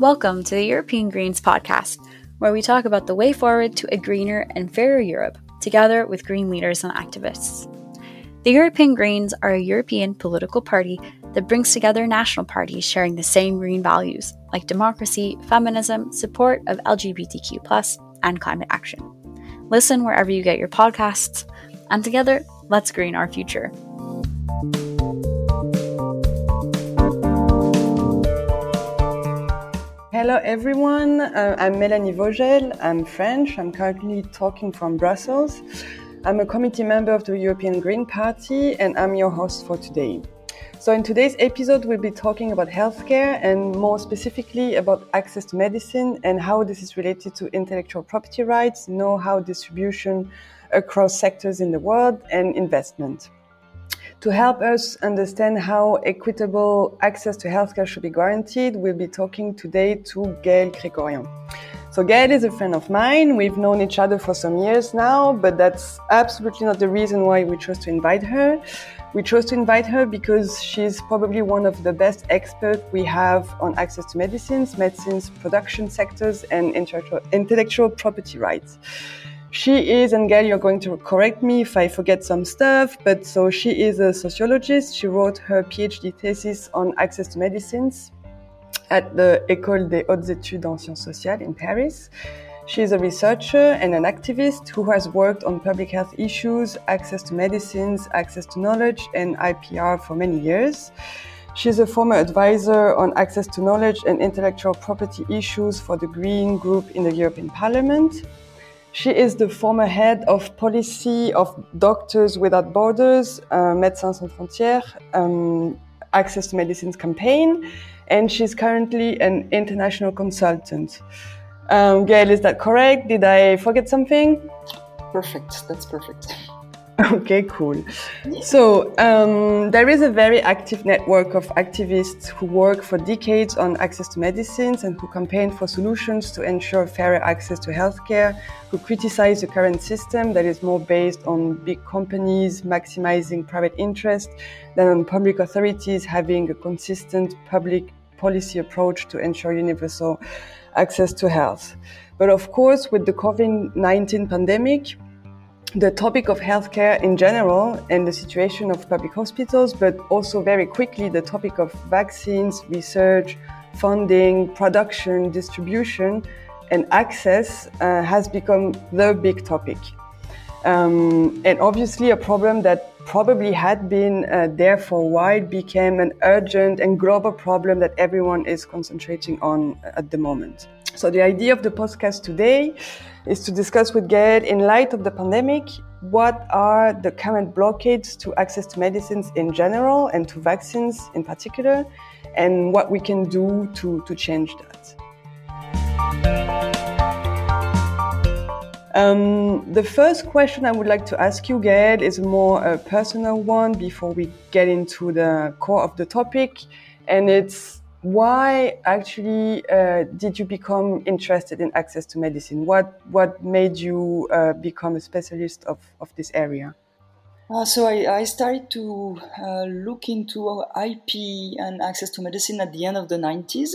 Welcome to the European Greens podcast, where we talk about the way forward to a greener and fairer Europe, together with green leaders and activists. The European Greens are a European political party that brings together national parties sharing the same green values, like democracy, feminism, support of LGBTQ, and climate action. Listen wherever you get your podcasts, and together, let's green our future. Hello everyone, uh, I'm Mélanie Vogel, I'm French, I'm currently talking from Brussels. I'm a committee member of the European Green Party and I'm your host for today. So, in today's episode, we'll be talking about healthcare and more specifically about access to medicine and how this is related to intellectual property rights, know how distribution across sectors in the world, and investment. To help us understand how equitable access to healthcare should be guaranteed, we'll be talking today to Gaëlle Krikorian. So Gaëlle is a friend of mine. We've known each other for some years now, but that's absolutely not the reason why we chose to invite her. We chose to invite her because she's probably one of the best experts we have on access to medicines, medicines production sectors, and intellectual property rights. She is, and Gaëlle, you're going to correct me if I forget some stuff, but so she is a sociologist. She wrote her PhD thesis on access to medicines at the École des Hautes Études en Sciences Sociales in Paris. She is a researcher and an activist who has worked on public health issues, access to medicines, access to knowledge, and IPR for many years. She is a former advisor on access to knowledge and intellectual property issues for the Green Group in the European Parliament. She is the former head of policy of Doctors Without Borders, uh, Médecins Sans Frontières, um, Access to Medicines campaign, and she's currently an international consultant. Um, Gaëlle, is that correct? Did I forget something? Perfect. That's perfect. Okay, cool. So um, there is a very active network of activists who work for decades on access to medicines and who campaign for solutions to ensure fairer access to healthcare, who criticize the current system that is more based on big companies maximizing private interest than on public authorities having a consistent public policy approach to ensure universal access to health. But of course, with the COVID 19 pandemic, the topic of healthcare in general and the situation of public hospitals, but also very quickly the topic of vaccines, research, funding, production, distribution, and access uh, has become the big topic. Um, and obviously, a problem that probably had been uh, there for a while became an urgent and global problem that everyone is concentrating on at the moment. So, the idea of the podcast today is to discuss with Gaëlle, in light of the pandemic, what are the current blockades to access to medicines in general and to vaccines in particular, and what we can do to, to change that. Um, the first question I would like to ask you, Gaëlle, is a more uh, personal one before we get into the core of the topic, and it's why actually uh, did you become interested in access to medicine? What what made you uh, become a specialist of, of this area? Uh, so I, I, started to uh, look into IP and access to medicine at the end of the 90s.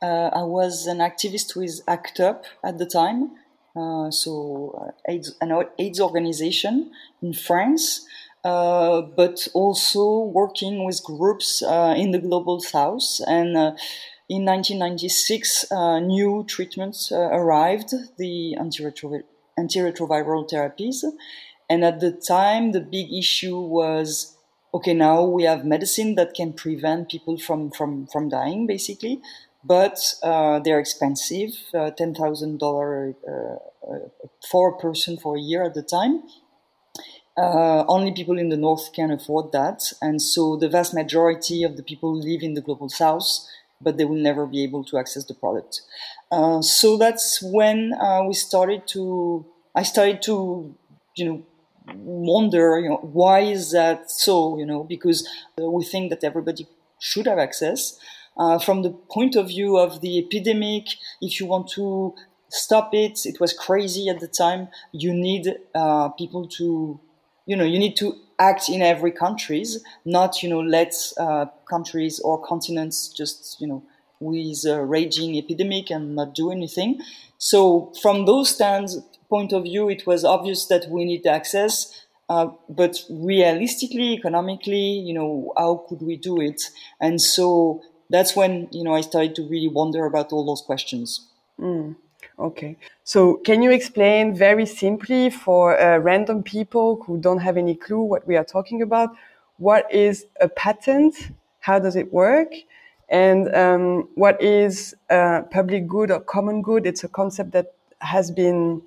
Uh, I was an activist with ACT UP at the time, uh, so AIDS, an AIDS organization in France. Uh, but also working with groups uh, in the global south. And uh, in 1996, uh, new treatments uh, arrived, the antiretro- antiretroviral therapies. And at the time, the big issue was okay, now we have medicine that can prevent people from, from, from dying, basically, but they're expensive $10,000 for a person for a year at the time uh, only people in the north can afford that. And so the vast majority of the people live in the global south, but they will never be able to access the product. Uh, so that's when uh, we started to, I started to, you know, wonder, you know, why is that so, you know, because we think that everybody should have access. Uh, from the point of view of the epidemic, if you want to stop it, it was crazy at the time. You need uh, people to you know you need to act in every countries, not you know let uh, countries or continents just you know with a raging epidemic and not do anything. So from those stands point of view, it was obvious that we need access. Uh, but realistically, economically, you know, how could we do it? And so that's when you know I started to really wonder about all those questions. Mm. Okay. So can you explain very simply for uh, random people who don't have any clue what we are talking about, what is a patent? How does it work? And um, what is uh, public good or common good? It's a concept that has been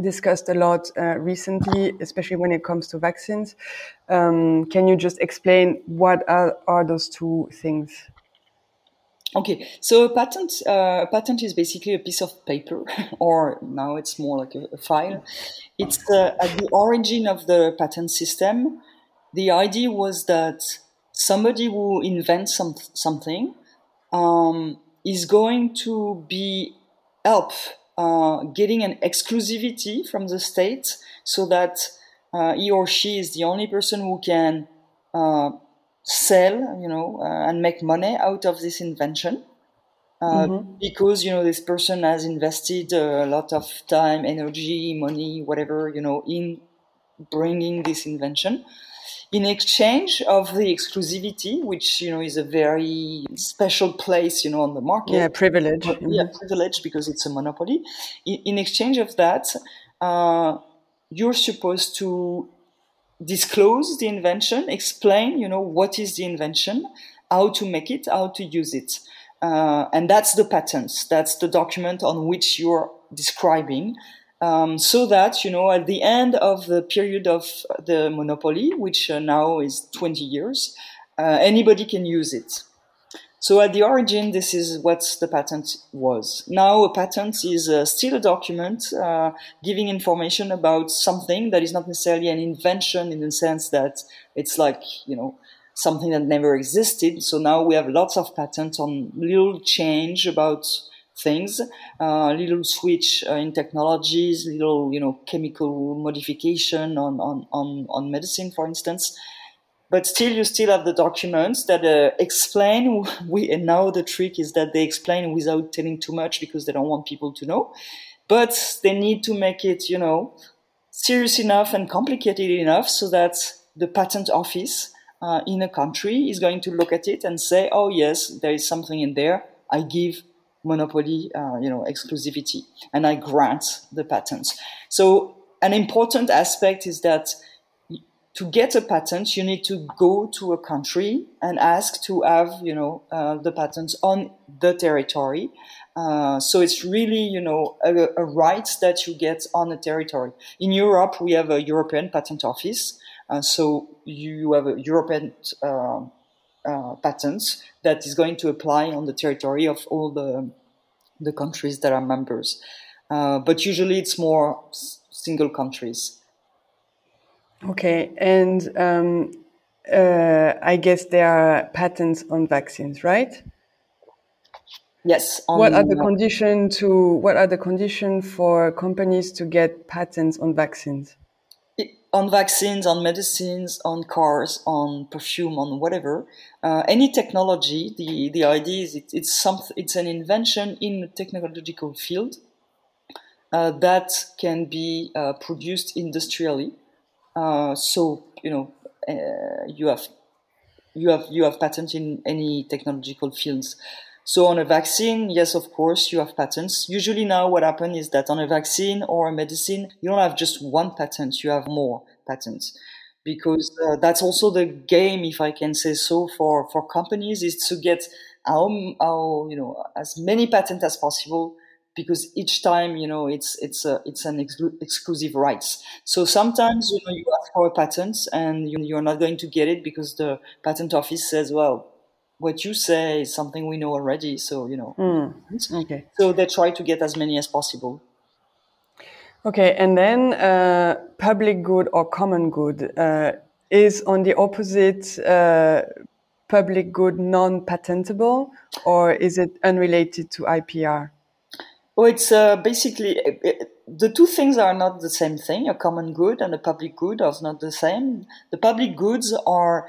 discussed a lot uh, recently, especially when it comes to vaccines. Um, can you just explain what are, are those two things? Okay, so a patent, uh, a patent is basically a piece of paper, or now it's more like a, a file. It's uh, at the origin of the patent system. The idea was that somebody who invents some, something um, is going to be help uh, getting an exclusivity from the state, so that uh, he or she is the only person who can uh, sell, you know, uh, and make money out of this invention. Uh, mm-hmm. Because you know this person has invested a lot of time, energy, money, whatever you know, in bringing this invention. In exchange of the exclusivity, which you know is a very special place, you know, on the market. Yeah, privilege. Mm-hmm. Yeah, privilege because it's a monopoly. In, in exchange of that, uh, you're supposed to disclose the invention, explain, you know, what is the invention, how to make it, how to use it. Uh, and that's the patents. That's the document on which you're describing. Um, so that, you know, at the end of the period of the monopoly, which uh, now is 20 years, uh, anybody can use it. So at the origin, this is what the patent was. Now a patent is uh, still a document uh, giving information about something that is not necessarily an invention in the sense that it's like, you know, something that never existed. So now we have lots of patents on little change about things, uh, little switch uh, in technologies, little, you know, chemical modification on, on, on, on medicine, for instance but still you still have the documents that uh, explain we and now the trick is that they explain without telling too much because they don't want people to know. But they need to make it you know serious enough and complicated enough so that the patent office uh, in a country is going to look at it and say oh yes there is something in there. I give monopoly uh, you know exclusivity and i grant the patents. So an important aspect is that to get a patent, you need to go to a country and ask to have, you know, uh, the patents on the territory. Uh, so it's really, you know, a, a, right that you get on the territory. In Europe, we have a European Patent Office. Uh, so you have a European uh, uh, patent that is going to apply on the territory of all the the countries that are members. Uh, but usually, it's more single countries. Okay, and um, uh, I guess there are patents on vaccines, right? Yes. what are the conditions to what are the conditions for companies to get patents on vaccines? on vaccines, on medicines, on cars, on perfume, on whatever, uh, any technology. The the idea is it, it's some it's an invention in a technological field uh, that can be uh, produced industrially uh, so you know uh, you have you have you have patents in any technological fields. So on a vaccine, yes, of course, you have patents. Usually now what happens is that on a vaccine or a medicine, you don't have just one patent, you have more patents. Because uh, that's also the game, if I can say so, for, for companies is to get how, how, you know, as many patents as possible because each time you know it's it's a, it's an exclu- exclusive rights. So sometimes you know you ask for a patent and you, you're not going to get it because the patent office says, well, what you say is something we know already. So you know, mm, okay. So they try to get as many as possible. Okay, and then uh, public good or common good uh, is on the opposite. Uh, public good non-patentable, or is it unrelated to IPR? Oh, it's uh, basically it, it, the two things are not the same thing. A common good and a public good are not the same. The public goods are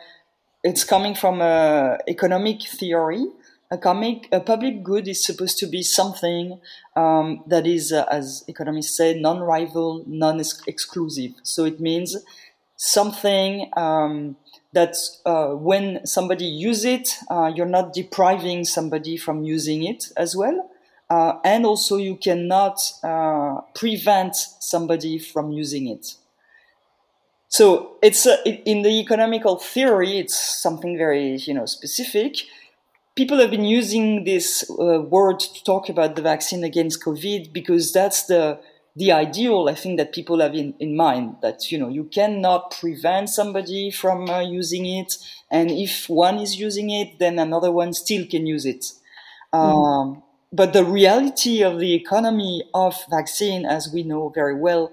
it's coming from a economic theory. A, comic, a public good is supposed to be something um, that is, uh, as economists say, non-rival, non-exclusive. So it means something um, that uh, when somebody use it, uh, you're not depriving somebody from using it as well. Uh, and also you cannot uh, prevent somebody from using it. So it's uh, in the economical theory, it's something very you know specific. People have been using this uh, word to talk about the vaccine against COVID because that's the the ideal I think that people have in, in mind that you know you cannot prevent somebody from uh, using it, and if one is using it, then another one still can use it. Um, but the reality of the economy of vaccine, as we know very well,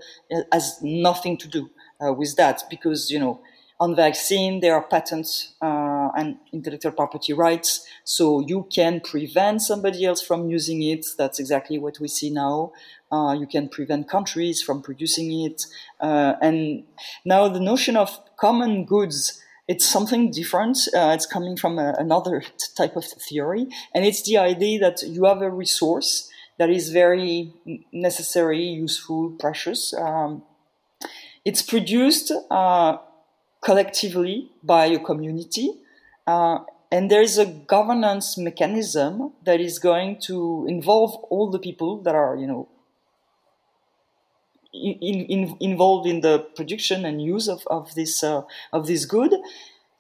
has nothing to do uh, with that because you know on vaccine there are patents uh, and intellectual property rights, so you can prevent somebody else from using it. That's exactly what we see now. Uh, you can prevent countries from producing it, uh, and now the notion of common goods it's something different. Uh, it's coming from a, another type of theory, and it's the idea that you have a resource that is very necessary, useful, precious. Um, it's produced uh, collectively by a community, uh, and there is a governance mechanism that is going to involve all the people that are, you know, in, in, involved in the production and use of, of this uh, of this good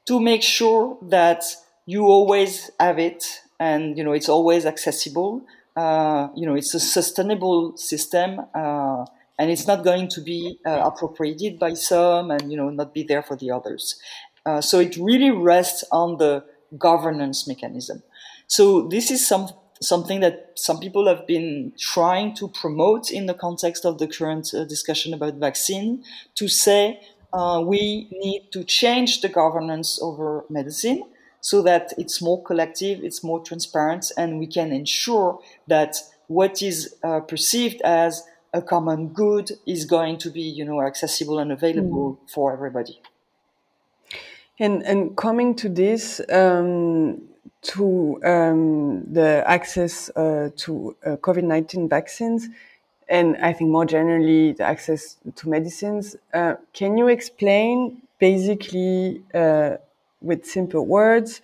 to make sure that you always have it and you know it's always accessible. Uh, you know it's a sustainable system uh, and it's not going to be uh, appropriated by some and you know not be there for the others. Uh, so it really rests on the governance mechanism. So this is some something that some people have been trying to promote in the context of the current uh, discussion about vaccine to say uh, we need to change the governance over medicine so that it's more collective, it's more transparent, and we can ensure that what is uh, perceived as a common good is going to be, you know, accessible and available mm. for everybody. And and coming to this, um, to um, the access uh, to uh, COVID 19 vaccines, and I think more generally the access to medicines. Uh, can you explain basically uh, with simple words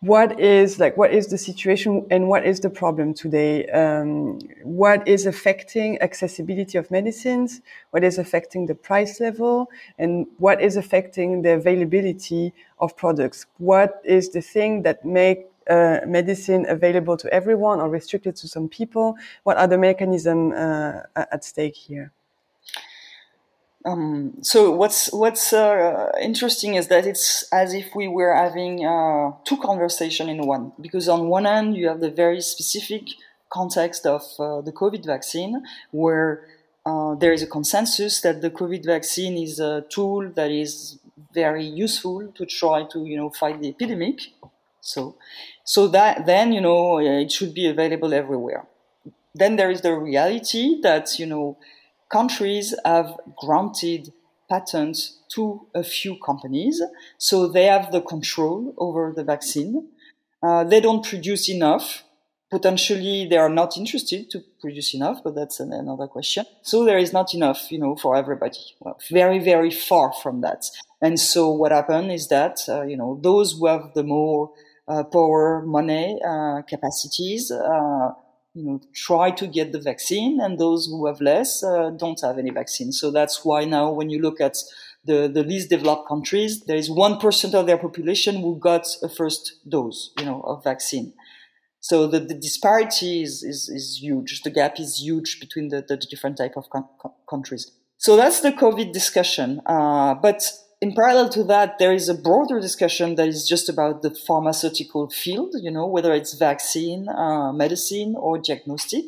what is like what is the situation and what is the problem today? Um, what is affecting accessibility of medicines? What is affecting the price level? And what is affecting the availability of products? What is the thing that make uh, medicine available to everyone or restricted to some people? What are the mechanisms uh, at stake here? Um, so what's what's uh, interesting is that it's as if we were having uh, two conversations in one. Because on one hand, you have the very specific context of uh, the COVID vaccine, where uh, there is a consensus that the COVID vaccine is a tool that is very useful to try to you know fight the epidemic. So so that then, you know, it should be available everywhere. Then there is the reality that, you know, countries have granted patents to a few companies. So they have the control over the vaccine. Uh, they don't produce enough. Potentially they are not interested to produce enough, but that's an, another question. So there is not enough, you know, for everybody. Well, very, very far from that. And so what happened is that, uh, you know, those who have the more uh, power, money, uh, capacities, uh, you know, try to get the vaccine, and those who have less don't have any vaccine. So that's why now, when you look at the, the least developed countries, there is one percent of their population who got a first dose, you know, of vaccine. So the, the disparity is, is, is, huge. The gap is huge between the, the different type of countries. So that's the COVID discussion. Uh, but in parallel to that, there is a broader discussion that is just about the pharmaceutical field, you know, whether it's vaccine, uh, medicine, or diagnostic.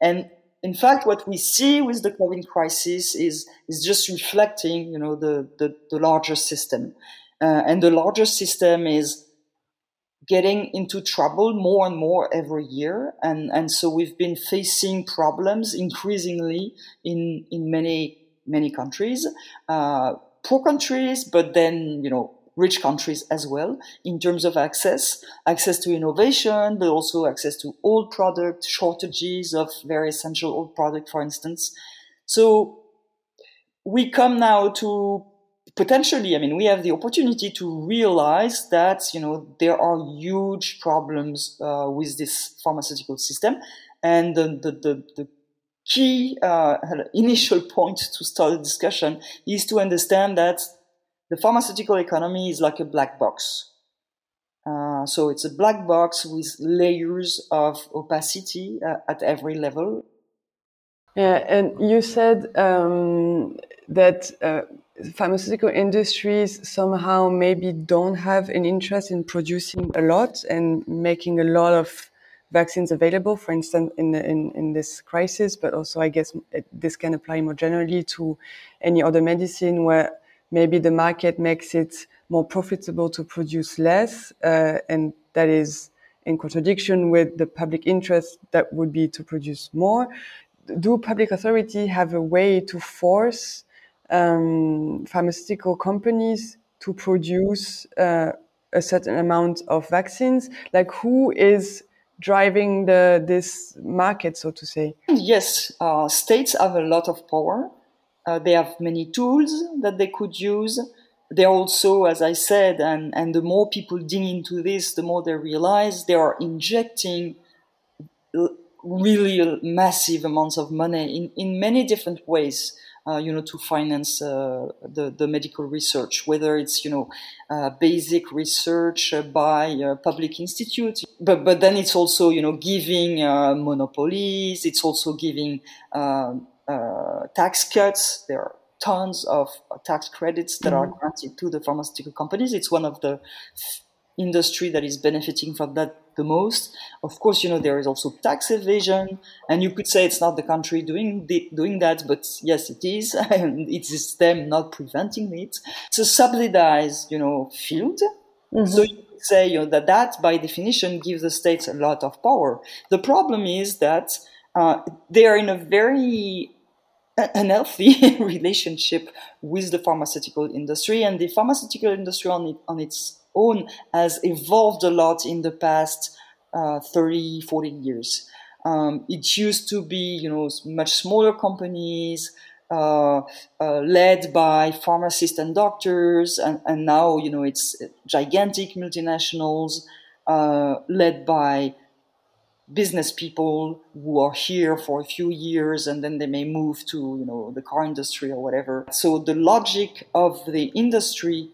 And in fact, what we see with the COVID crisis is, is just reflecting, you know, the, the, the larger system. Uh, and the larger system is getting into trouble more and more every year. And, and so we've been facing problems increasingly in, in many, many countries, uh, poor countries, but then, you know, rich countries as well in terms of access, access to innovation, but also access to old product, shortages of very essential old product, for instance. So we come now to potentially, I mean, we have the opportunity to realize that, you know, there are huge problems uh, with this pharmaceutical system. And the, the, the, the key uh, initial point to start the discussion is to understand that the pharmaceutical economy is like a black box. Uh, so it's a black box with layers of opacity uh, at every level. Yeah, and you said um, that uh, pharmaceutical industries somehow maybe don't have an interest in producing a lot and making a lot of vaccines available, for instance, in, in, in this crisis, but also I guess this can apply more generally to any other medicine where maybe the market makes it more profitable to produce less, uh, and that is in contradiction with the public interest that would be to produce more. Do public authority have a way to force um, pharmaceutical companies to produce uh, a certain amount of vaccines? Like, who is driving the this market, so to say? Yes, uh, states have a lot of power. Uh, they have many tools that they could use. They also, as I said, and, and the more people dig into this, the more they realize they are injecting really massive amounts of money in, in many different ways uh, you know, to finance uh, the the medical research, whether it's you know uh, basic research by public institutes, but but then it's also you know giving monopolies. It's also giving tax cuts. There are tons of tax credits that mm-hmm. are granted to the pharmaceutical companies. It's one of the industry that is benefiting from that the most. Of course, you know there is also tax evasion, and you could say it's not the country doing the, doing that, but yes, it is, and it is them not preventing it. It's a subsidized, you know, field. Mm-hmm. So you could say you know that that by definition gives the states a lot of power. The problem is that uh, they are in a very unhealthy relationship with the pharmaceutical industry, and the pharmaceutical industry on it, on its own has evolved a lot in the past uh, 30, 40 years. Um, it used to be, you know, much smaller companies, uh, uh, led by pharmacists and doctors, and, and, now, you know, it's gigantic multinationals uh, led by business people who are here for a few years and then they may move to, you know, the car industry or whatever. So the logic of the industry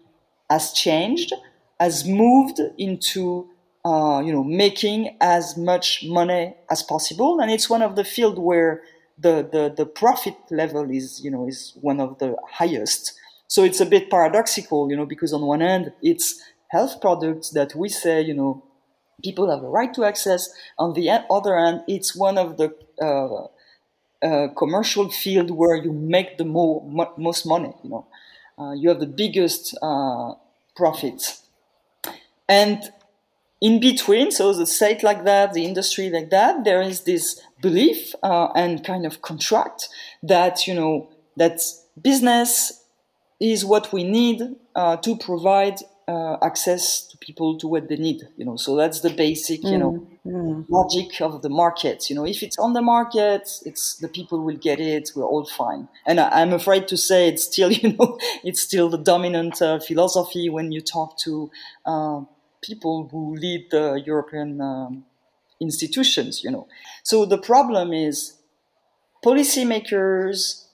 has changed has moved into uh, you know making as much money as possible, and it's one of the field where the, the the profit level is you know is one of the highest. So it's a bit paradoxical, you know, because on one hand it's health products that we say you know people have a right to access. On the other hand, it's one of the uh, uh, commercial field where you make the most money. You know, uh, you have the biggest uh, profits. And in between, so the state like that, the industry like that, there is this belief uh, and kind of contract that you know that business is what we need uh, to provide uh, access to people to what they need. You know, so that's the basic, you know, mm. logic of the market. You know, if it's on the market, it's the people will get it. We're all fine. And I, am afraid to say it's still, you know, it's still the dominant uh, philosophy when you talk to uh, people who lead the European um, institutions, you know. So the problem is policymakers,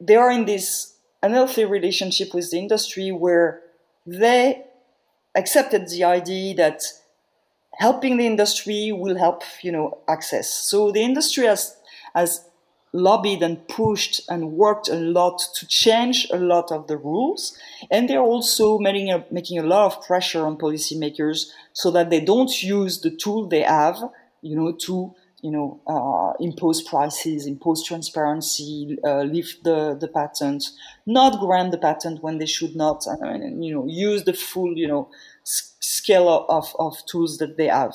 they are in this unhealthy relationship with the industry where they accepted the idea that helping the industry will help, you know, access. So the industry has, has lobbied and pushed and worked a lot to change a lot of the rules. And they're also making a, making a lot of pressure on policymakers so that they don't use the tool they have, you know, to you know, uh, impose prices, impose transparency, uh, lift the, the patent, not grant the patent when they should not, and, you know, use the full, you know, scale of, of tools that they have.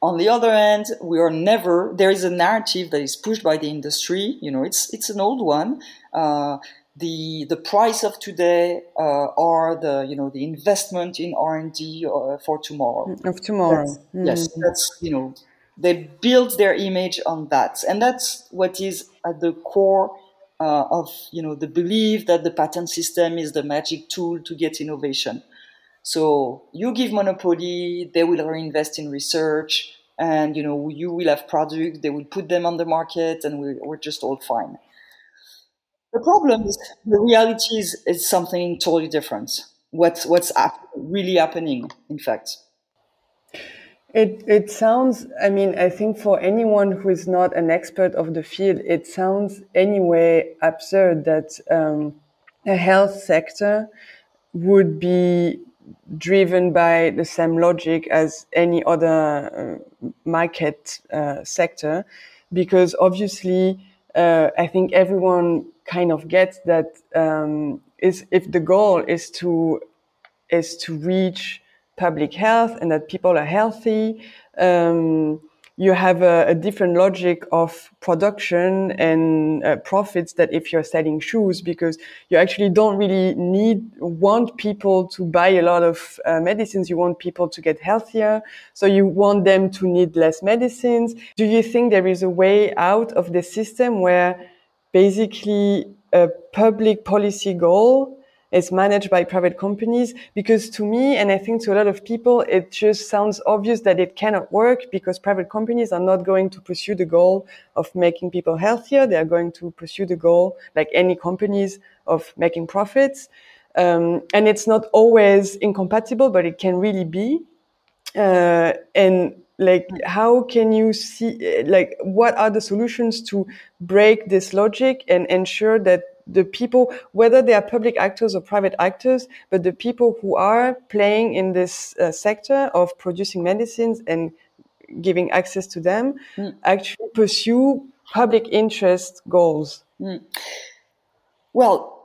On the other hand, we are never, there is a narrative that is pushed by the industry, you know, it's, it's an old one. Uh, the the price of today uh, are the you know the investment in R and D uh, for tomorrow. Of tomorrow, that's, mm. yes, that's you know they build their image on that, and that's what is at the core uh, of you know the belief that the patent system is the magic tool to get innovation. So you give monopoly, they will reinvest in research, and you know you will have products, they will put them on the market, and we're, we're just all fine. The problem is the reality is, is something totally different. What's what's really happening, in fact. It it sounds. I mean, I think for anyone who is not an expert of the field, it sounds anyway absurd that um, a health sector would be driven by the same logic as any other uh, market uh, sector, because obviously, uh, I think everyone kind of gets that um, is if the goal is to is to reach public health and that people are healthy um, you have a, a, different logic of production and uh, profits that if you're selling shoes because you actually don't really need want people to buy a lot of uh, medicines. You want people to get healthier. So you want them to need less medicines. Do you think there is a way out of the system where basically a public policy goal is managed by private companies because to me and i think to a lot of people it just sounds obvious that it cannot work because private companies are not going to pursue the goal of making people healthier. They are going to pursue the goal like any companies of making profits. Um, and it's not always incompatible but it can really be. Uh, and like how can you see like what are the solutions to break this logic and ensure that the people whether they are public actors or private actors but the people who are playing in this uh, sector of producing medicines and giving access to them mm. actually pursue public interest goals mm. well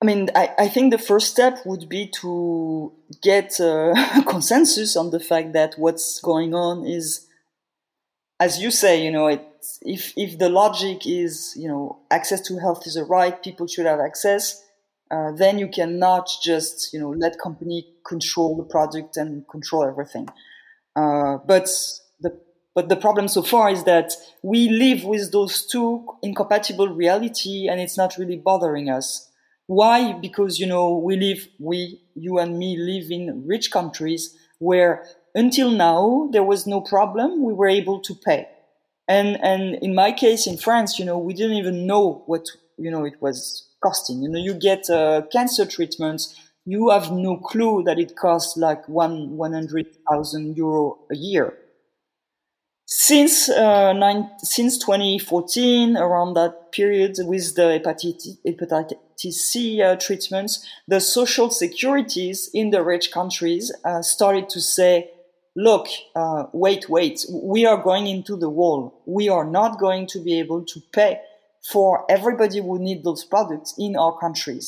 I mean, I, I, think the first step would be to get a consensus on the fact that what's going on is, as you say, you know, if if the logic is, you know, access to health is a right, people should have access, uh, then you cannot just, you know, let company control the product and control everything. Uh, but the but the problem so far is that we live with those two incompatible reality, and it's not really bothering us why? Because, you know, we live, we, you and me live in rich countries where until now there was no problem. We were able to pay. And, and in my case in France, you know, we didn't even know what, you know, it was costing. You know, you get uh, cancer treatments. You have no clue that it costs like one, 100,000 euro a year since uh, nine, since 2014, around that period, with the hepatitis, hepatitis C uh, treatments, the social securities in the rich countries uh, started to say, "Look, uh, wait, wait, we are going into the wall. We are not going to be able to pay for everybody who need those products in our countries."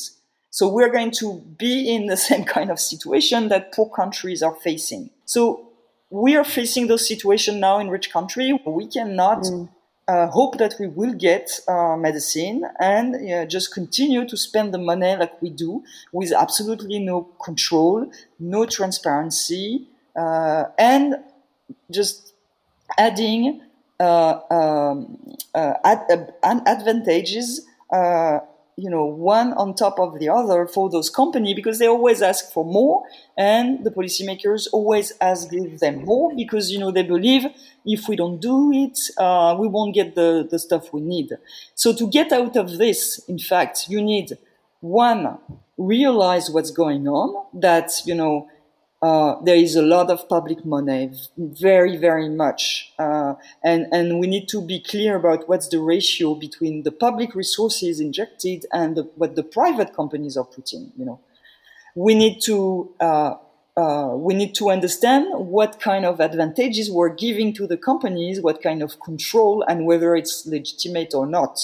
So we're going to be in the same kind of situation that poor countries are facing. So we are facing those situations now in rich country. We cannot mm. uh, hope that we will get uh, medicine and just continue to spend the money like we do with absolutely no control, no transparency, uh, and just adding uh, um, uh, ad- advantages uh, you know one on top of the other for those companies because they always ask for more and the policymakers always ask give them more because you know they believe if we don't do it uh, we won't get the, the stuff we need. So to get out of this in fact you need one realize what's going on that you know uh, there is a lot of public money, very, very much. Uh, and, and we need to be clear about what's the ratio between the public resources injected and the, what the private companies are putting, you know. We need to uh, uh, we need to understand what kind of advantages we're giving to the companies, what kind of control, and whether it's legitimate or not.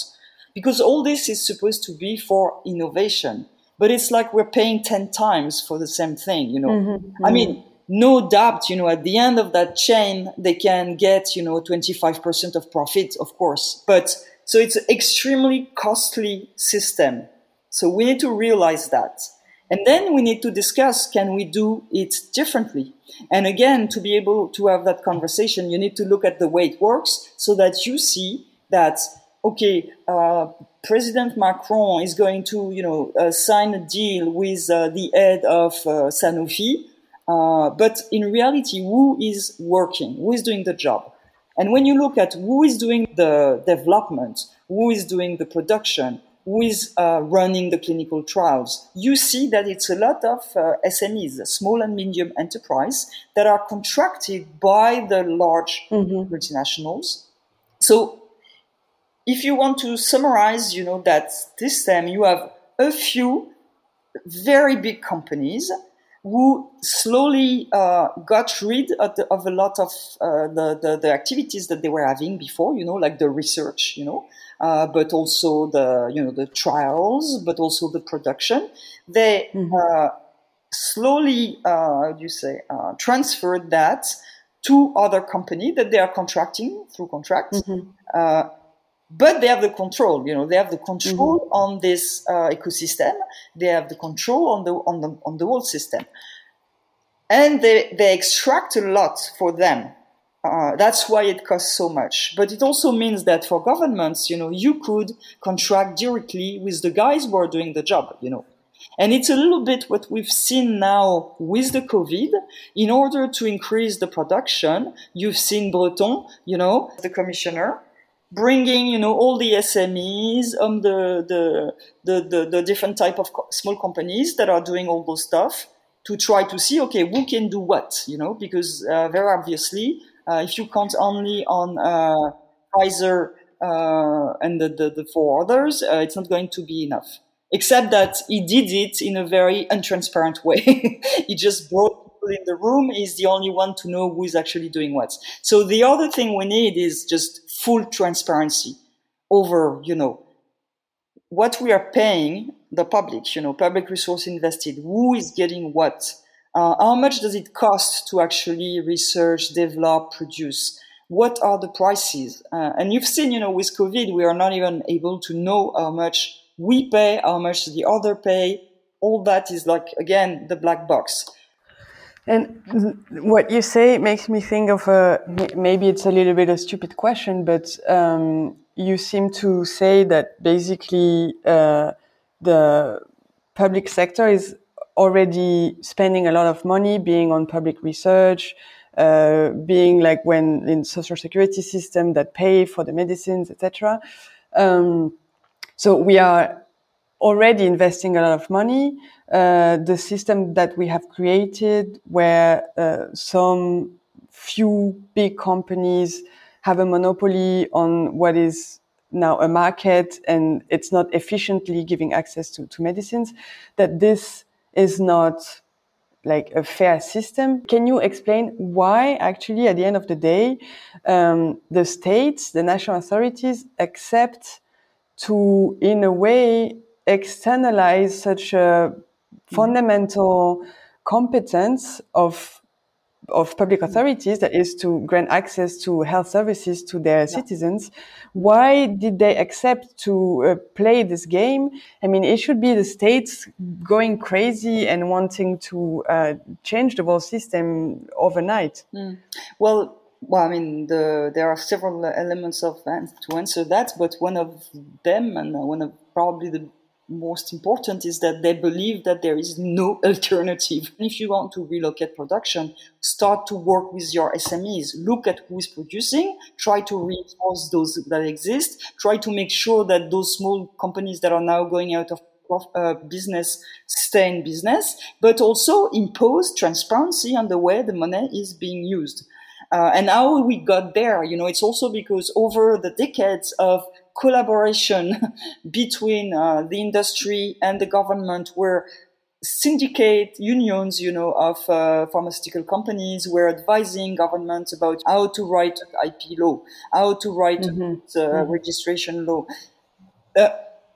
Because all this is supposed to be for innovation, but it's like we're paying 10 times for the same thing, you know. Mm-hmm. I mean, no doubt, you know, at the end of that chain, they can get, you know, 25% of profit, of course. But so it's an extremely costly system. So we need to realize that. And then we need to discuss, can we do it differently? And again, to be able to have that conversation, you need to look at the way it works so that you see that, okay, uh, President Macron is going to, you know, uh, sign a deal with uh, the head of uh, Sanofi. Uh, but in reality, who is working? Who is doing the job? And when you look at who is doing the development, who is doing the production, who is uh, running the clinical trials, you see that it's a lot of uh, SMEs, small and medium enterprise, that are contracted by the large mm-hmm. multinationals. So, if you want to summarize, you know that this time you have a few very big companies who slowly uh, got rid of, the, of, a lot of uh, the, the, the activities that they were having before, you know, like the research, you know, uh, but also the you know the trials, but also the production. They mm-hmm. uh, slowly, uh, how do you say, uh, transferred that to other company that they are contracting through contracts. Mm-hmm. But they have the control, you know, they have the control mm-hmm. on this uh, ecosystem. They have the control on the on the on the whole system, and they they extract a lot for them uh, that's why it costs so much. But it also means that for governments, you know, you could contract directly with the guys who are doing the job, you know. And it's a little bit what we've seen now with the COVID. In order to increase the production, you've seen Breton, you know, the commissioner, bringing, you know, all the SMEs, um, the, the, the, the, the different type of small companies that are doing all those stuff to try to see, okay, who can do what, you know, because uh, very obviously uh, if you count only on uh, Pfizer uh, and the, the, the, four others, it's not going to be enough. Except that he did it in a very untransparent way. he just brought in the room. is the only one to know who is actually doing what. So the other thing we need is just full transparency over, you know, what we are paying the public, you know, public resource invested, who is getting what, uh, how much does it cost to actually research, develop, produce? What are the prices? Uh, and you've seen, you know, with COVID, we are not even able to know how much we pay, how much the other pay. All that is like, again, the black box. And what you say makes me think of a, maybe it's a little bit a stupid question, but um, you seem to say that basically uh, the public sector is already spending a lot of money being on public research, uh, being like when in social security system that pay for the medicines, etc. Um, so we are already investing a lot of money. Uh, the system that we have created, where uh, some few big companies have a monopoly on what is now a market and it's not efficiently giving access to, to medicines, that this is not like a fair system. Can you explain why actually at the end of the day, um, the states, the national authorities accept to, in a way, externalize such a fundamental competence of of public authorities, that is to grant access to health services to their yeah. citizens. Why did they accept to uh, play this game? I mean, it should be the states going crazy and wanting to uh, change the whole system overnight. Mm. Well, well, I mean, the, there are several elements of to answer that, but one of them, and one of probably the most important is that they believe that there is no alternative. If you want to relocate production, start to work with your SMEs. Look at who is producing, try to reinforce those that exist, try to make sure that those small companies that are now going out of uh, business stay in business, but also impose transparency on the way the money is being used. Uh, and how we got there, you know, it's also because over the decades of collaboration between uh, the industry and the government where syndicate unions, you know, of uh, pharmaceutical companies were advising governments about how to write IP law, how to write mm-hmm. the mm-hmm. registration law. Uh,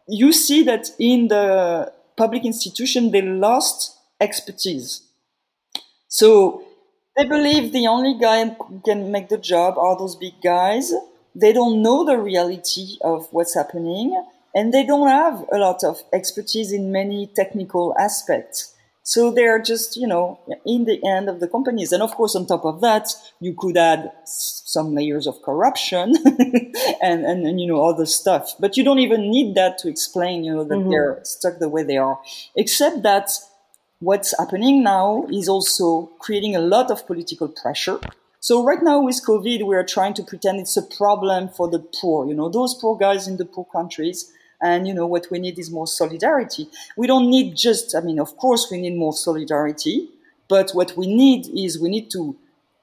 you see that in the public institution, they lost expertise. So they believe the only guy who can make the job are those big guys. They don't know the reality of what's happening and they don't have a lot of expertise in many technical aspects. So they're just, you know, in the end of the companies. And of course, on top of that, you could add some layers of corruption and, and, and, you know, other stuff. But you don't even need that to explain, you know, that mm-hmm. they're stuck the way they are. Except that what's happening now is also creating a lot of political pressure. So right now with COVID, we are trying to pretend it's a problem for the poor, you know, those poor guys in the poor countries and, you know, what we need is more solidarity. We don't need just, I mean, of course we need more solidarity, but what we need is we need to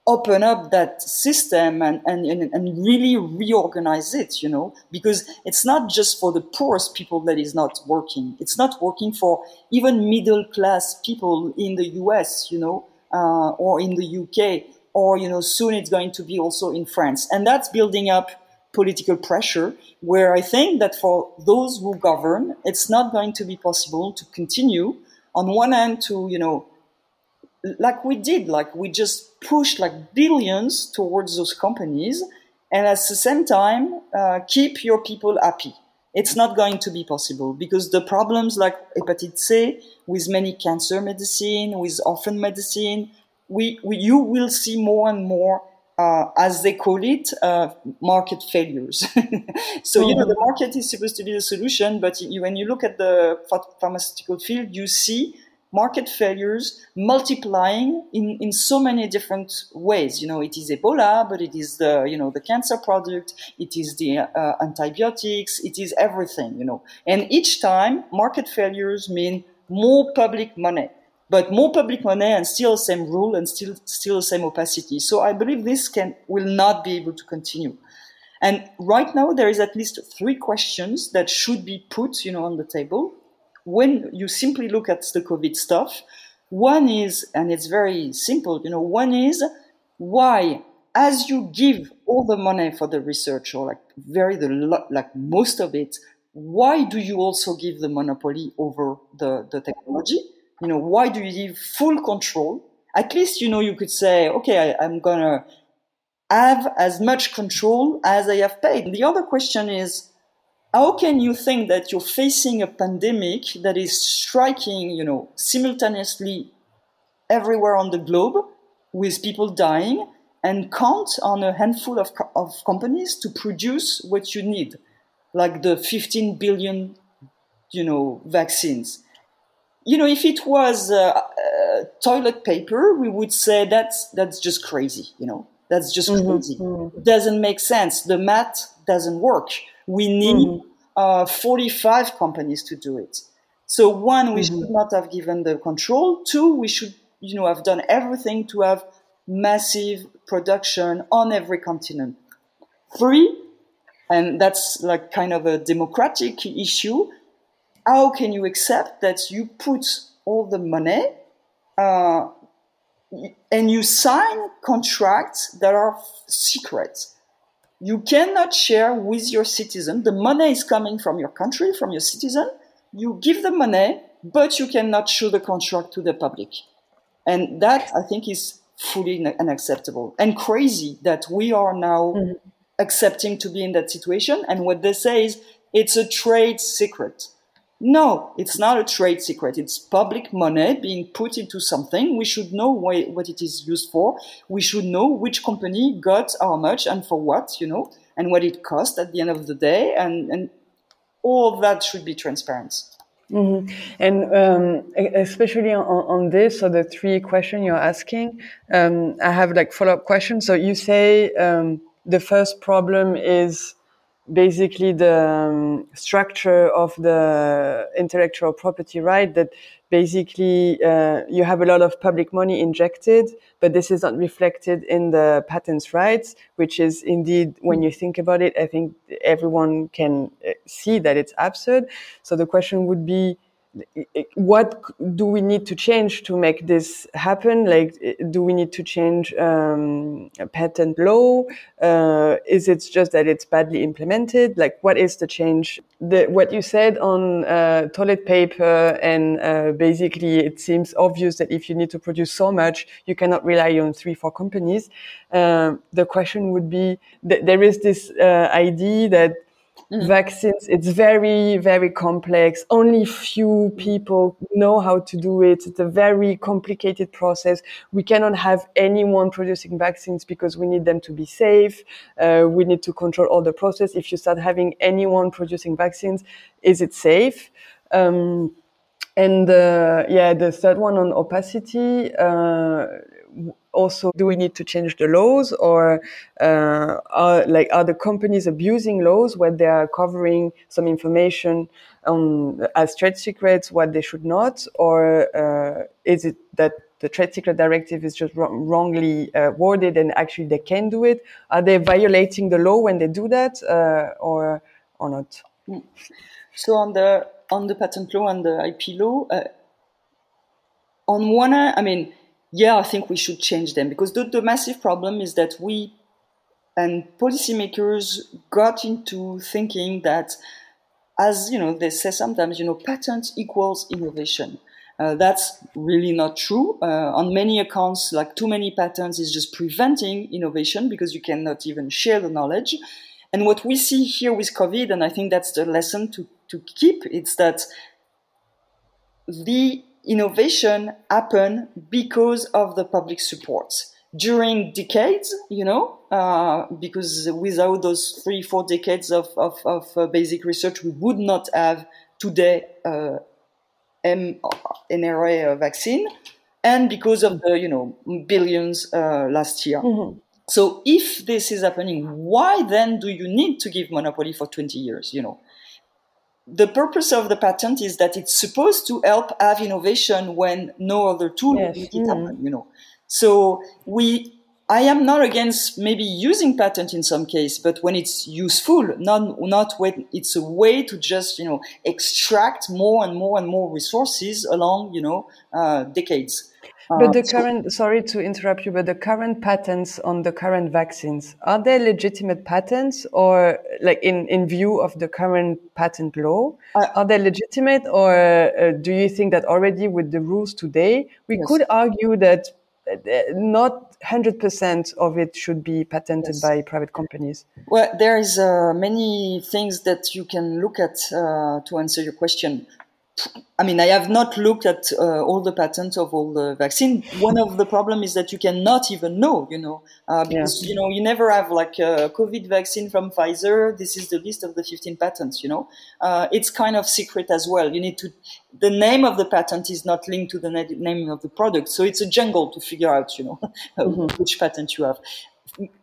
open up that system and, and, and, and really reorganize it, you know, because it's not just for the poorest people that is not working. It's not working for even middle class people in the US, you know, uh, or in the UK, or, you know, soon it's going to be also in France. And that's building up political pressure where I think that for those who govern, it's not going to be possible to continue on one hand to, you know, like we did, like we just pushed like billions towards those companies and at the same time, uh, keep your people happy. It's not going to be possible because the problems like hepatitis C, with many cancer medicine, with orphan medicine, we, we, you will see more and more uh, as they call it, uh, market failures. so, you know, the mm-hmm. market is supposed to be the solution, but you, when you look at the pharmaceutical field, you see market failures multiplying in, in so many different ways. You know, it is Ebola, but it is the, you know, the cancer product, it is the uh, antibiotics, it is everything, you know. And each time, market failures mean more public money but more public money and still the same rule and still still the same opacity. So I believe this can will not be able to continue. And right now there is at least three questions that should be put, you know, on the table when you simply look at the COVID stuff. One is, and it's very simple, you know, one is why, as you give all the money for the research or like very the like most of it, why do you also give the monopoly over the, the technology? You know, why do you give full control? At least, you know, you could say, okay, I, I'm going to have as much control as I have paid. The other question is, how can you think that you're facing a pandemic that is striking, you know, simultaneously everywhere on the globe with people dying and count on a handful of, of companies to produce what you need, like the 15 billion, you know, vaccines? You know, if it was uh, uh, toilet paper, we would say that's that's just crazy. You know, that's just mm-hmm. crazy. Mm-hmm. Doesn't make sense. The math doesn't work. We need mm-hmm. uh, 45 companies to do it. So one, we mm-hmm. should not have given the control. Two, we should, you know, have done everything to have massive production on every continent. Three, and that's like kind of a democratic issue how can you accept that you put all the money uh, and you sign contracts that are secret? You cannot share with your citizen. The money is coming from your country, from your citizen. You give the money, but you cannot show the contract to the public. And that, I think, is fully unacceptable and crazy that we are now mm-hmm. accepting to be in that situation. And what they say is it's a trade secret. No, it's not a trade secret. It's public money being put into something. We should know why, what it is used for. We should know which company got how much and for what, you know, and what it cost at the end of the day. And, and all that should be transparent. Mm-hmm. And um, especially on, on, this, so the three questions you're asking, um, I have like follow up questions. So you say um, the first problem is basically the um, structure of the intellectual property right that basically uh, you have a lot of public money injected but this is not reflected in the patents rights which is indeed when you think about it i think everyone can uh, see that it's absurd. So the question would be what do we need to change to make this happen? Like, do we need to change um, patent law? Uh, is it just that it's badly implemented? Like, what is the change? The, what you said on uh, toilet paper, and uh, basically, it seems obvious that if you need to produce so much, you cannot rely on three, four companies. Um, the question would be: th- there is this uh, idea that Mm. Vaccines, it's very, very complex. Only few people know how to do it. It's a very complicated process. We cannot have anyone producing vaccines because we need them to be safe. Uh, we need to control all the process. If you start having anyone producing vaccines, is it safe? Um, and uh, yeah, the third one on opacity. Uh, also do we need to change the laws or uh, are like are the companies abusing laws where they are covering some information on as trade secrets what they should not? Or uh, is it that the trade secret directive is just wrongly uh, worded and actually they can do it? Are they violating the law when they do that uh, or or not? So on the on the patent law and the ip law uh, on one hand i mean yeah, I think we should change them because the, the massive problem is that we and policymakers got into thinking that, as you know, they say sometimes, you know, patent equals innovation. Uh, that's really not true. Uh, on many accounts, like too many patents is just preventing innovation because you cannot even share the knowledge. And what we see here with COVID, and I think that's the lesson to, to keep, it's that the innovation happen because of the public support during decades, you know, uh, because without those three, four decades of, of, of uh, basic research, we would not have today uh, mRNA vaccine, and because of the, you know, billions uh, last year. Mm-hmm. So if this is happening, why then do you need to give monopoly for 20 years, you know? The purpose of the patent is that it's supposed to help have innovation when no other tool yes. make it happen, mm. you know. So we I am not against maybe using patent in some case, but when it's useful, not not when it's a way to just you know extract more and more and more resources along you know uh, decades. But the uh, current, sorry to interrupt you, but the current patents on the current vaccines, are they legitimate patents or like in, in view of the current patent law? Are they legitimate or uh, do you think that already with the rules today, we yes. could argue that uh, not 100% of it should be patented yes. by private companies? Well, there is uh, many things that you can look at uh, to answer your question. I mean, I have not looked at uh, all the patents of all the vaccine. One of the problem is that you cannot even know, you know, uh, because yeah. you know you never have like a COVID vaccine from Pfizer. This is the list of the 15 patents. You know, uh, it's kind of secret as well. You need to. The name of the patent is not linked to the name of the product, so it's a jungle to figure out, you know, mm-hmm. which patent you have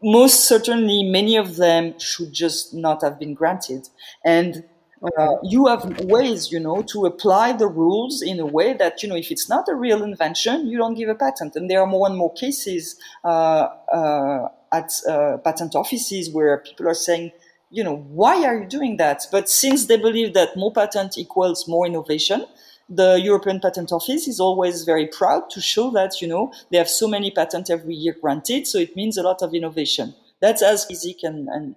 most certainly many of them should just not have been granted and uh, you have ways, you know, to apply the rules in a way that, you know, if it's not a real invention, you don't give a patent. And there are more and more cases uh, uh, at uh, patent offices where people are saying, you know, why are you doing that? But since they believe that more patent equals more innovation, the European Patent Office is always very proud to show that, you know, they have so many patents every year granted, so it means a lot of innovation. That's as easy and, and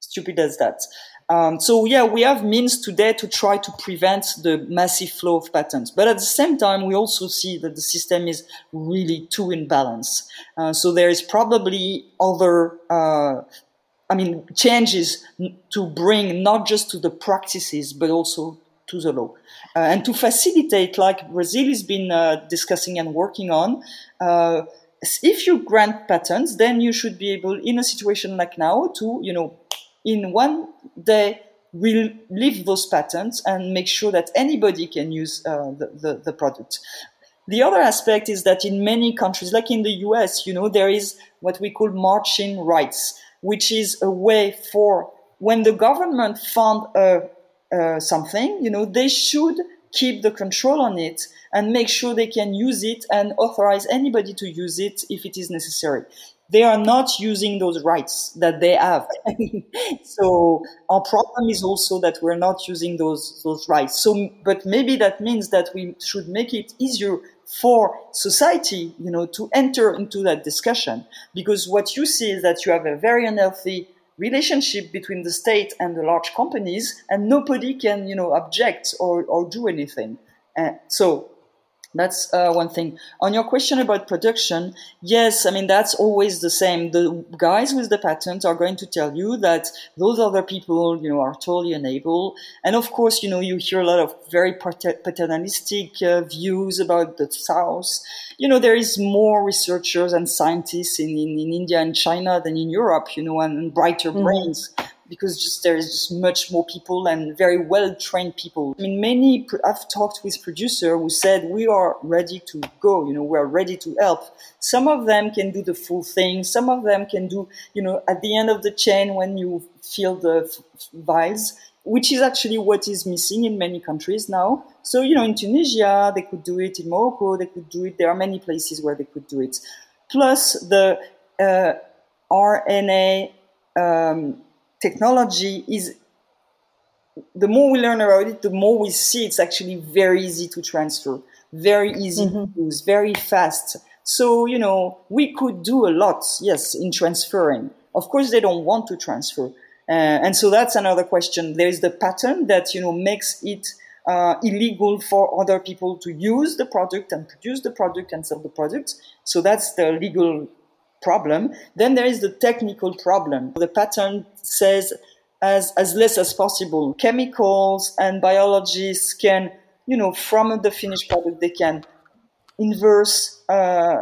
stupid as that. Um, so yeah, we have means today to try to prevent the massive flow of patents. But at the same time, we also see that the system is really too imbalanced. Uh, so there is probably other, uh, I mean, changes to bring not just to the practices, but also to the law. Uh, and to facilitate, like Brazil has been uh, discussing and working on, uh, if you grant patents, then you should be able, in a situation like now, to, you know, in one day we'll leave those patents and make sure that anybody can use uh, the, the, the, product. The other aspect is that in many countries, like in the US, you know, there is what we call march-in rights, which is a way for when the government fund uh, uh, something, you know, they should keep the control on it and make sure they can use it and authorize anybody to use it if it is necessary they are not using those rights that they have. so our problem is also that we're not using those those rights. So, but maybe that means that we should make it easier for society, you know, to enter into that discussion. Because what you see is that you have a very unhealthy relationship between the state and the large companies, and nobody can, you know, object or or do anything. Uh, so that's uh, one thing. On your question about production, yes, I mean, that's always the same. The guys with the patent are going to tell you that those other people, you know, are totally unable. And of course, you know, you hear a lot of very paternalistic uh, views about the South. You know, there is more researchers and scientists in, in, in India and China than in Europe, you know, and, and brighter mm-hmm. brains because just there is just much more people and very well trained people. I mean, many I've talked with producers who said we are ready to go. You know, we are ready to help. Some of them can do the full thing. Some of them can do, you know, at the end of the chain when you fill the vials, which is actually what is missing in many countries now. So, you know, in Tunisia they could do it. In Morocco they could do it. There are many places where they could do it. Plus the uh, RNA. Um, technology is the more we learn about it, the more we see it's actually very easy to transfer, very easy mm-hmm. to use, very fast. So, you know, we could do a lot, yes, in transferring. Of course, they don't want to transfer. Uh, and so that's another question. There's the patent that, you know, makes it uh, illegal for other people to use the product and produce the product and sell the product. So that's the legal problem. Then there is the technical problem. The patent says as, as less as possible. Chemicals and biologists can, you know, from the finished product, they can inverse, uh,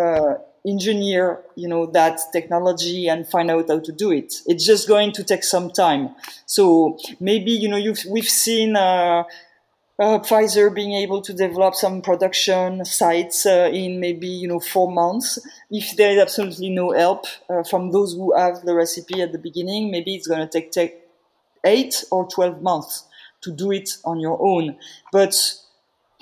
uh, engineer, you know, that technology and find out how to do it. It's just going to take some time. So maybe, you know, you've, we've seen, uh, uh, Pfizer being able to develop some production sites uh, in maybe you know four months. If there is absolutely no help uh, from those who have the recipe at the beginning, maybe it's going to take, take eight or twelve months to do it on your own. But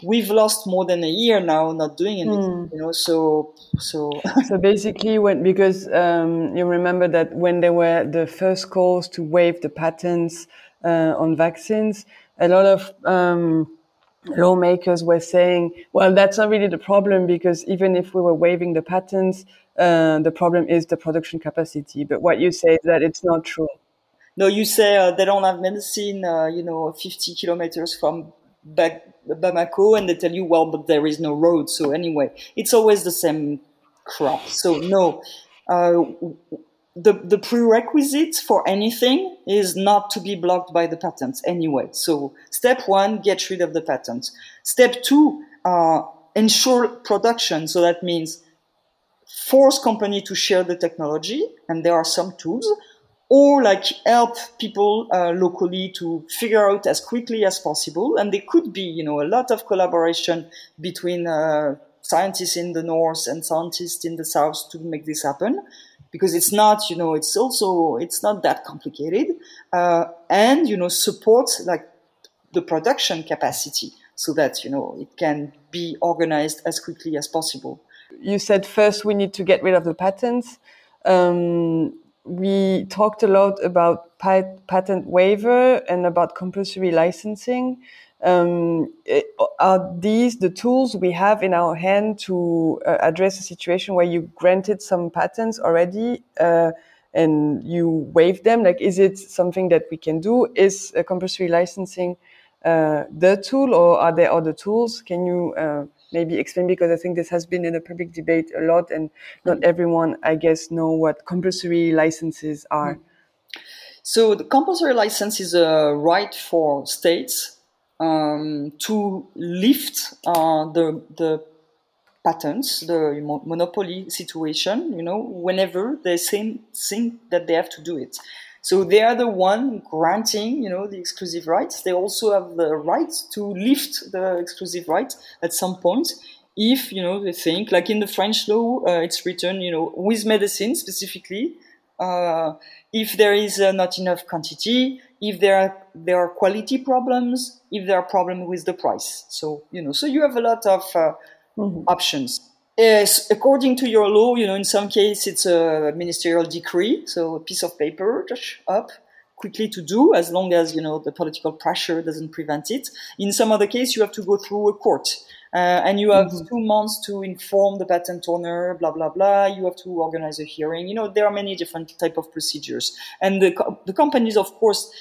we've lost more than a year now not doing anything. Mm. You know, so so so basically, when because um, you remember that when there were the first calls to waive the patents uh, on vaccines a lot of um, lawmakers were saying, well, that's not really the problem because even if we were waiving the patents, uh, the problem is the production capacity. But what you say is that it's not true. No, you say uh, they don't have medicine, uh, you know, 50 kilometers from Bamako, and they tell you, well, but there is no road. So anyway, it's always the same crap. So no, uh, the, the prerequisite for anything is not to be blocked by the patent anyway. So step one, get rid of the patent. Step two, uh, ensure production. So that means force company to share the technology, and there are some tools, or like help people uh, locally to figure out as quickly as possible. And there could be, you know, a lot of collaboration between uh, scientists in the north and scientists in the south to make this happen because it's not, you know, it's also, it's not that complicated. Uh, and, you know, support like the production capacity so that, you know, it can be organized as quickly as possible. You said first we need to get rid of the patents. Um, we talked a lot about patent waiver and about compulsory licensing um, are these the tools we have in our hand to uh, address a situation where you granted some patents already uh, and you waive them? Like, is it something that we can do? Is compulsory licensing uh, the tool, or are there other tools? Can you uh, maybe explain? Because I think this has been in the public debate a lot, and not everyone, I guess, know what compulsory licenses are. So the compulsory license is a right for states um, to lift uh, the the patents, the monopoly situation. You know, whenever they think that they have to do it. So they are the one granting, you know, the exclusive rights. They also have the right to lift the exclusive rights at some point if, you know, they think, like in the French law, uh, it's written, you know, with medicine specifically, uh, if there is uh, not enough quantity, if there are there are quality problems, if there are problems with the price. So you know, so you have a lot of uh, mm-hmm. options. Yes, according to your law, you know, in some case it's a ministerial decree, so a piece of paper up quickly to do as long as you know the political pressure doesn't prevent it. In some other case, you have to go through a court. Uh, and you have mm-hmm. two months to inform the patent owner, blah blah blah. You have to organize a hearing. You know there are many different type of procedures, and the co- the companies, of course,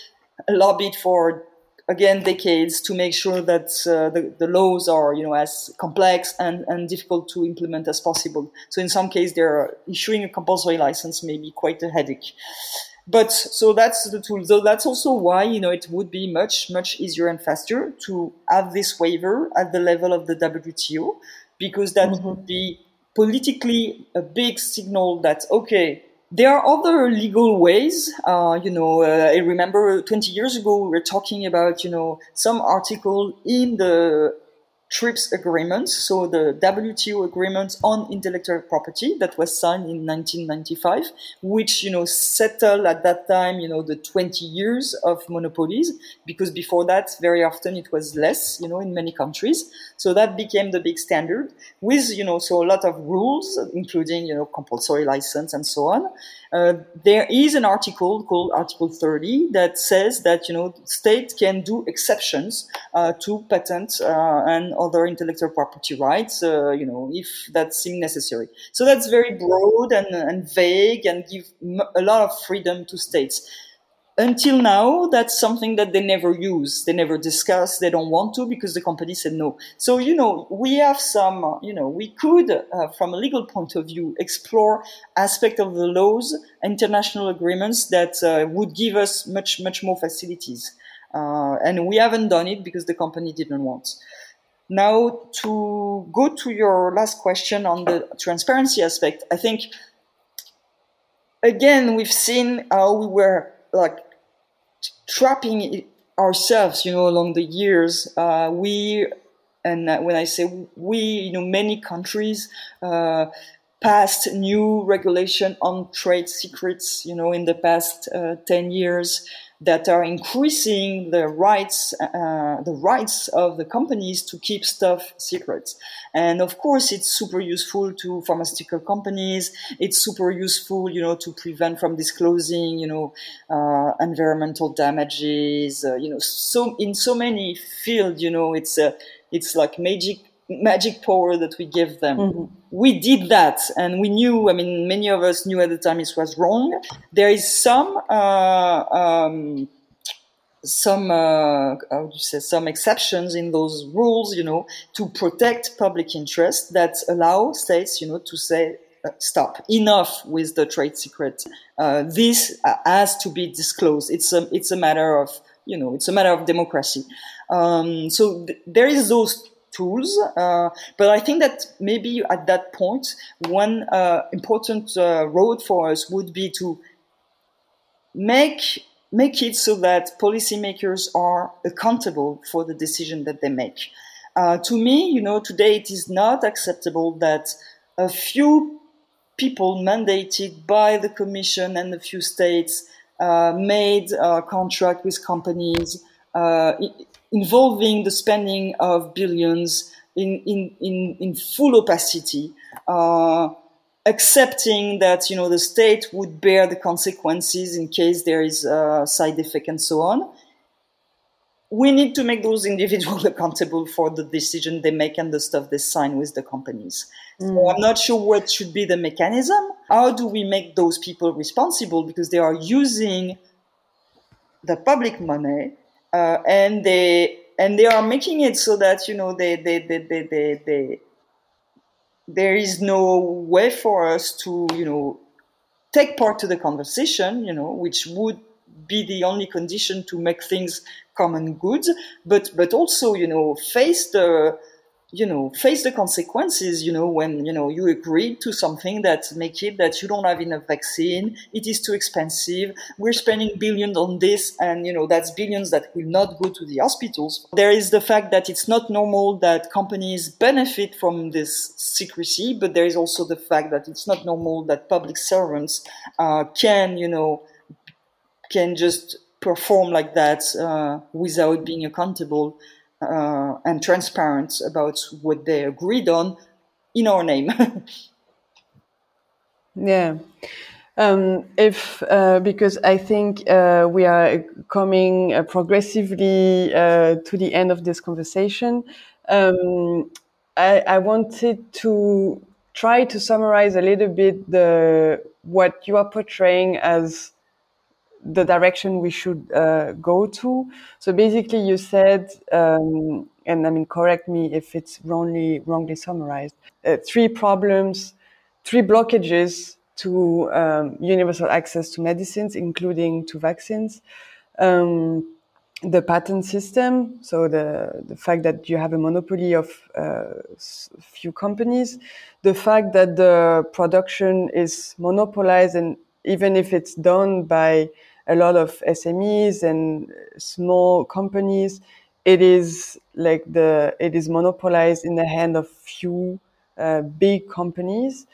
lobbied for again decades to make sure that uh, the, the laws are you know as complex and, and difficult to implement as possible so in some cases they're issuing a compulsory license may be quite a headache but so that's the tool so that's also why you know it would be much much easier and faster to have this waiver at the level of the wto because that mm-hmm. would be politically a big signal that okay there are other legal ways. Uh, you know, uh, I remember 20 years ago we were talking about, you know, some article in the TRIPS agreement, so the WTO agreement on intellectual property that was signed in 1995, which, you know, settled at that time, you know, the 20 years of monopolies, because before that, very often it was less, you know, in many countries. So that became the big standard with, you know, so a lot of rules, including, you know, compulsory license and so on. Uh, there is an article called Article 30 that says that you know state can do exceptions uh, to patent uh, and other intellectual property rights, uh, you know, if that seems necessary. So that's very broad and, and vague and give a lot of freedom to states until now, that's something that they never use. They never discuss. They don't want to because the company said no. So, you know, we have some, you know, we could, uh, from a legal point of view, explore aspect of the laws, international agreements that uh, would give us much, much more facilities. Uh, and we haven't done it because the company didn't want. Now, to go to your last question on the transparency aspect, I think, again, we've seen how we were like trapping ourselves, you know, along the years. Uh, we, and when I say we, you know, many countries uh, passed new regulation on trade secrets, you know, in the past uh, 10 years that are increasing the rights uh, the rights of the companies to keep stuff secret and of course it's super useful to pharmaceutical companies. It's super useful you know to prevent from disclosing you know uh, environmental damages uh, you know so in so many fields you know it's a it's like magic magic power that we give them. Mm-hmm. We did that, and we knew. I mean, many of us knew at the time it was wrong. There is some. Uh, um, some uh, how do you say some exceptions in those rules, you know, to protect public interest that allow states, you know, to say uh, stop enough with the trade secret. Uh, this uh, has to be disclosed. It's a it's a matter of you know it's a matter of democracy. Um, so th- there is those tools. Uh, but I think that maybe at that point, one uh, important uh, road for us would be to make make it so that policymakers are accountable for the decision that they make. Uh, to me, you know, today it is not acceptable that a few people mandated by the Commission and a few states uh, made a contract with companies. Uh, involving the spending of billions in, in, in, in full opacity, uh, accepting that you know the state would bear the consequences in case there is a side effect and so on. We need to make those individuals accountable for the decision they make and the stuff they sign with the companies. Mm. So I'm not sure what should be the mechanism. How do we make those people responsible because they are using the public money uh, and they and they are making it so that you know they they they they, they, they there is no way for us to you know take part to the conversation you know which would be the only condition to make things common good. But but also you know face the you know face the consequences you know when you know you agree to something that make it that you don't have enough vaccine it is too expensive we're spending billions on this and you know that's billions that will not go to the hospitals. There is the fact that it's not normal that companies benefit from this secrecy but there is also the fact that it's not normal that public servants uh, can you know can just perform like that uh, without being accountable uh, and transparent about what they agreed on in our name. yeah. Um, if uh, because I think uh, we are coming uh, progressively uh, to the end of this conversation, um, I, I, wanted to try to summarize a little bit the what you are portraying as the direction we should uh, go to. So basically, you said, um, and I mean, correct me if it's wrongly wrongly summarized. Uh, three problems, three blockages to um, universal access to medicines, including to vaccines. Um, the patent system, so the, the fact that you have a monopoly of uh, few companies, the fact that the production is monopolized, and even if it's done by a lot of SMEs and small companies, it is like the it is monopolized in the hand of few uh, big companies.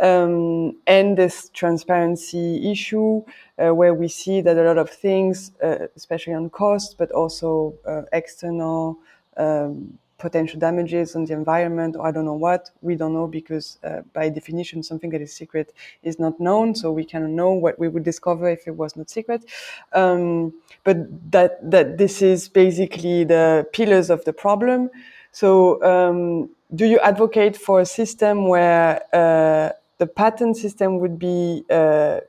Um, and this transparency issue, uh, where we see that a lot of things, uh, especially on cost, but also uh, external um, potential damages on the environment, or I don't know what, we don't know because uh, by definition, something that is secret is not known. So we cannot know what we would discover if it was not secret. Um, but that that this is basically the pillars of the problem. So um, do you advocate for a system where uh, the patent system would be uh,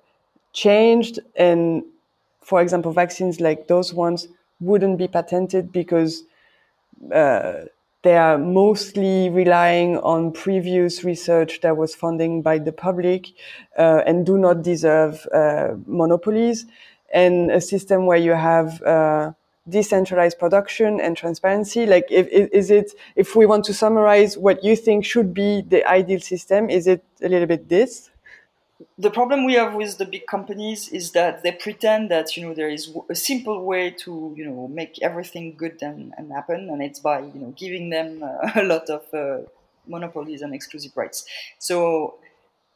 changed and for example vaccines like those ones wouldn't be patented because uh, they are mostly relying on previous research that was funding by the public uh, and do not deserve uh, monopolies. And a system where you have uh, decentralized production and transparency like if, is it if we want to summarize what you think should be the ideal system is it a little bit this the problem we have with the big companies is that they pretend that you know there is a simple way to you know make everything good and, and happen and it's by you know giving them a lot of uh, monopolies and exclusive rights. So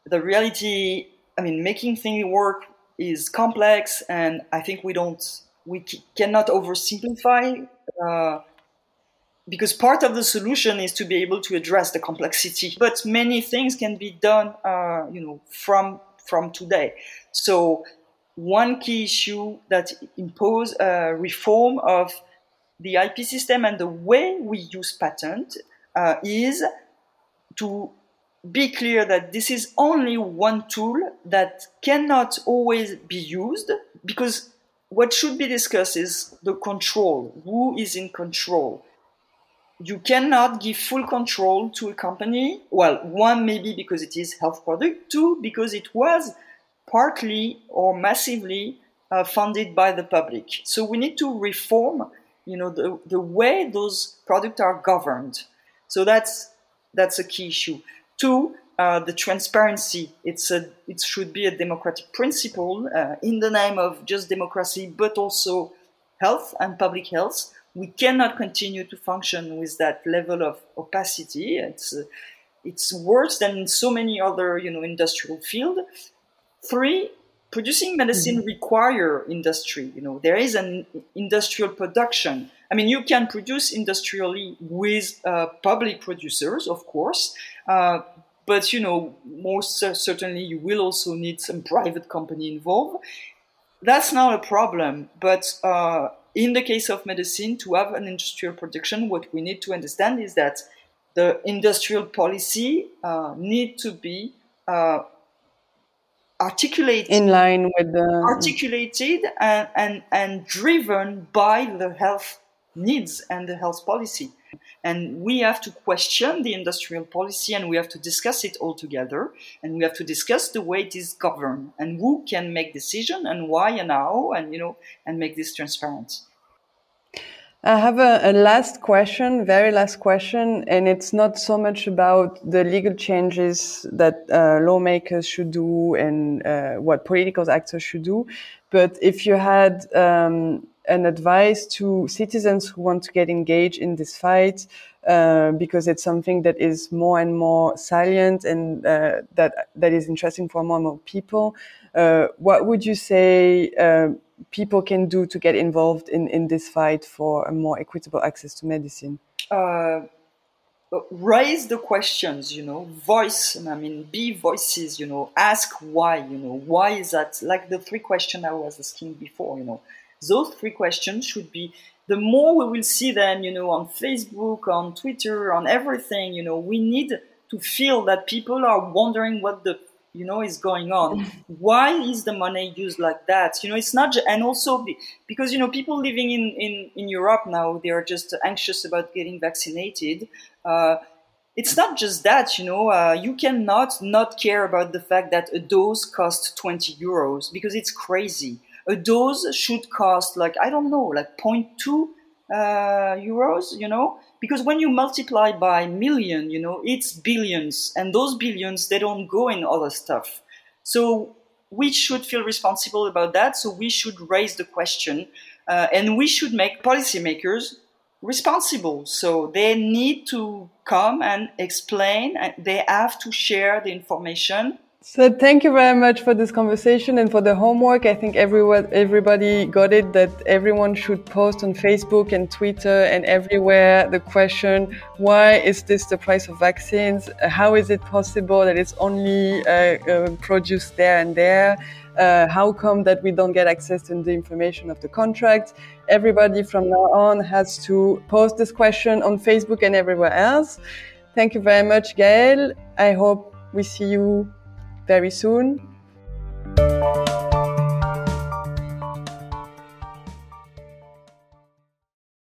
the reality i mean making things work is complex and i think we don't we cannot oversimplify uh, because part of the solution is to be able to address the complexity. But many things can be done uh, you know from from today. So one key issue that impose a reform of the ip system and the way we use patent uh, is to be clear that this is only one tool that cannot always be used because what should be discussed is the control. Who is in control you cannot give full control to a company. Well, one maybe because it is health product, two because it was partly or massively uh, funded by the public. So we need to reform, you know, the, the way those products are governed. So that's that's a key issue. Two, uh, the transparency. It's a it should be a democratic principle uh, in the name of just democracy, but also health and public health we cannot continue to function with that level of opacity. It's uh, it's worse than in so many other you know industrial field. Three, producing medicine mm-hmm. require industry. You know there is an industrial production. I mean, you can produce industrially with uh, public producers, of course, uh, but you know most certainly you will also need some private company involved. That's not a problem, but uh, in the case of medicine, to have an industrial production, what we need to understand is that the industrial policy uh, need to be uh, articulated in line with the articulated and, and, and driven by the health needs and the health policy. And we have to question the industrial policy and we have to discuss it all together. And we have to discuss the way it is governed and who can make decision and why and how and, you know, and make this transparent. I have a, a, last question, very last question, and it's not so much about the legal changes that uh, lawmakers should do and uh, what political actors should do, but if you had um, an advice to citizens who want to get engaged in this fight uh, because it's something that is more and more salient and uh, that that is interesting for more and more people. Uh, what would you say uh, people can do to get involved in, in this fight for a more equitable access to medicine? Uh, raise the questions, you know, voice, I mean, be voices, you know, ask why, you know, why is that? Like the three questions I was asking before, you know, those three questions should be the more we will see them, you know, on Facebook, on Twitter, on everything, you know, we need to feel that people are wondering what the you know is going on. Why is the money used like that? You know it's not and also because you know people living in, in in europe now they are just anxious about getting vaccinated. Uh, it's not just that you know uh, you cannot not care about the fact that a dose costs 20 euros because it's crazy a dose should cost like I don't know, like 0.2 uh, euros, you know, because when you multiply by million, you know, it's billions, and those billions they don't go in other stuff. So we should feel responsible about that. So we should raise the question, uh, and we should make policymakers responsible. So they need to come and explain. And They have to share the information so thank you very much for this conversation and for the homework. I think everyone, everybody got it that everyone should post on Facebook and Twitter and everywhere the question, why is this the price of vaccines? How is it possible that it's only uh, uh, produced there and there? Uh, how come that we don't get access to the information of the contract? Everybody from now on has to post this question on Facebook and everywhere else. Thank you very much, Gaëlle. I hope we see you very soon.